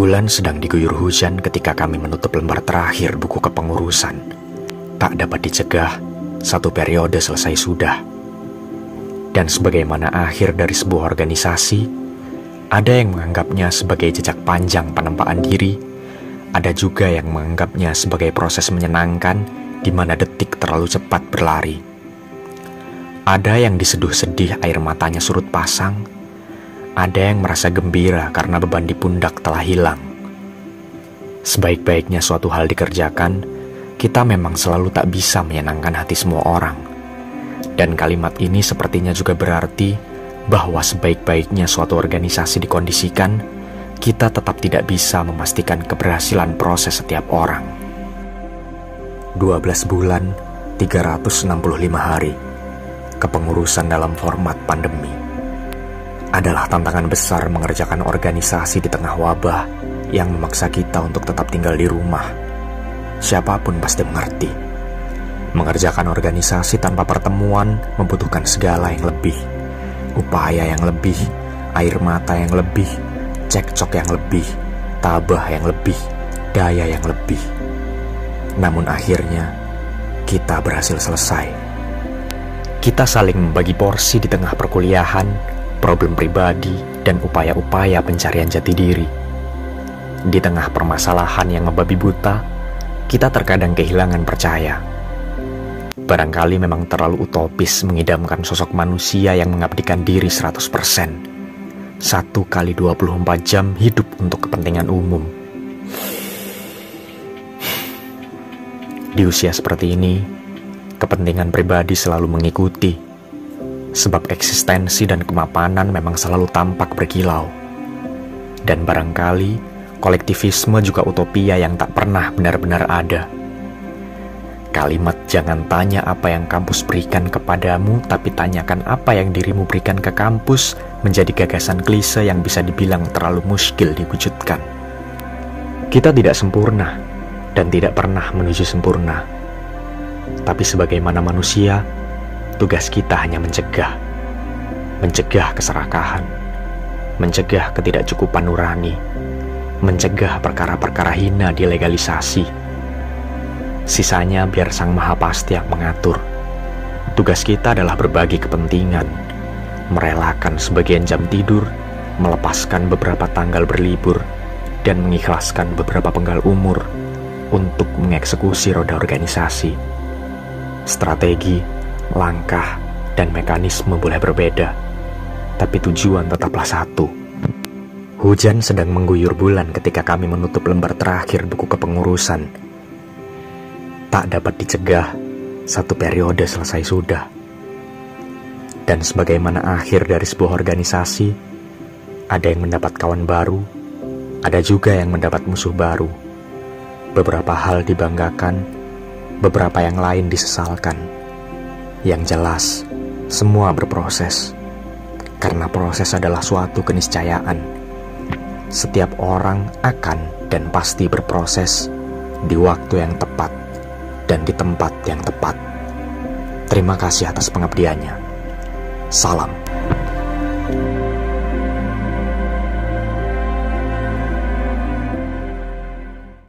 Bulan sedang diguyur hujan ketika kami menutup lembar terakhir buku kepengurusan. Tak dapat dicegah, satu periode selesai sudah. Dan sebagaimana akhir dari sebuah organisasi, ada yang menganggapnya sebagai jejak panjang penempaan diri, ada juga yang menganggapnya sebagai proses menyenangkan di mana detik terlalu cepat berlari. Ada yang diseduh sedih air matanya surut pasang, ada yang merasa gembira karena beban di pundak telah hilang. Sebaik-baiknya suatu hal dikerjakan, kita memang selalu tak bisa menyenangkan hati semua orang. Dan kalimat ini sepertinya juga berarti bahwa sebaik-baiknya suatu organisasi dikondisikan, kita tetap tidak bisa memastikan keberhasilan proses setiap orang. 12 bulan, 365 hari, kepengurusan dalam format pandemi adalah tantangan besar mengerjakan organisasi di tengah wabah yang memaksa kita untuk tetap tinggal di rumah. Siapa pun pasti mengerti. Mengerjakan organisasi tanpa pertemuan membutuhkan segala yang lebih. Upaya yang lebih, air mata yang lebih, cekcok yang lebih, tabah yang lebih, daya yang lebih. Namun akhirnya, kita berhasil selesai. Kita saling membagi porsi di tengah perkuliahan problem pribadi, dan upaya-upaya pencarian jati diri. Di tengah permasalahan yang membabi buta, kita terkadang kehilangan percaya. Barangkali memang terlalu utopis mengidamkan sosok manusia yang mengabdikan diri 100%. Satu kali 24 jam hidup untuk kepentingan umum. Di usia seperti ini, kepentingan pribadi selalu mengikuti sebab eksistensi dan kemapanan memang selalu tampak berkilau. Dan barangkali kolektivisme juga utopia yang tak pernah benar-benar ada. Kalimat jangan tanya apa yang kampus berikan kepadamu, tapi tanyakan apa yang dirimu berikan ke kampus menjadi gagasan klise yang bisa dibilang terlalu muskil diwujudkan. Kita tidak sempurna dan tidak pernah menuju sempurna. Tapi sebagaimana manusia, Tugas kita hanya mencegah, mencegah keserakahan, mencegah ketidakcukupan nurani, mencegah perkara-perkara hina dilegalisasi. Sisanya biar Sang Maha Pasti yang mengatur. Tugas kita adalah berbagi kepentingan, merelakan sebagian jam tidur, melepaskan beberapa tanggal berlibur, dan mengikhlaskan beberapa penggal umur untuk mengeksekusi roda organisasi. Strategi langkah, dan mekanisme boleh berbeda, tapi tujuan tetaplah satu. Hujan sedang mengguyur bulan ketika kami menutup lembar terakhir buku kepengurusan. Tak dapat dicegah, satu periode selesai sudah. Dan sebagaimana akhir dari sebuah organisasi, ada yang mendapat kawan baru, ada juga yang mendapat musuh baru. Beberapa hal dibanggakan, beberapa yang lain disesalkan. Yang jelas, semua berproses. Karena proses adalah suatu keniscayaan. Setiap orang akan dan pasti berproses di waktu yang tepat dan di tempat yang tepat. Terima kasih atas pengabdiannya. Salam.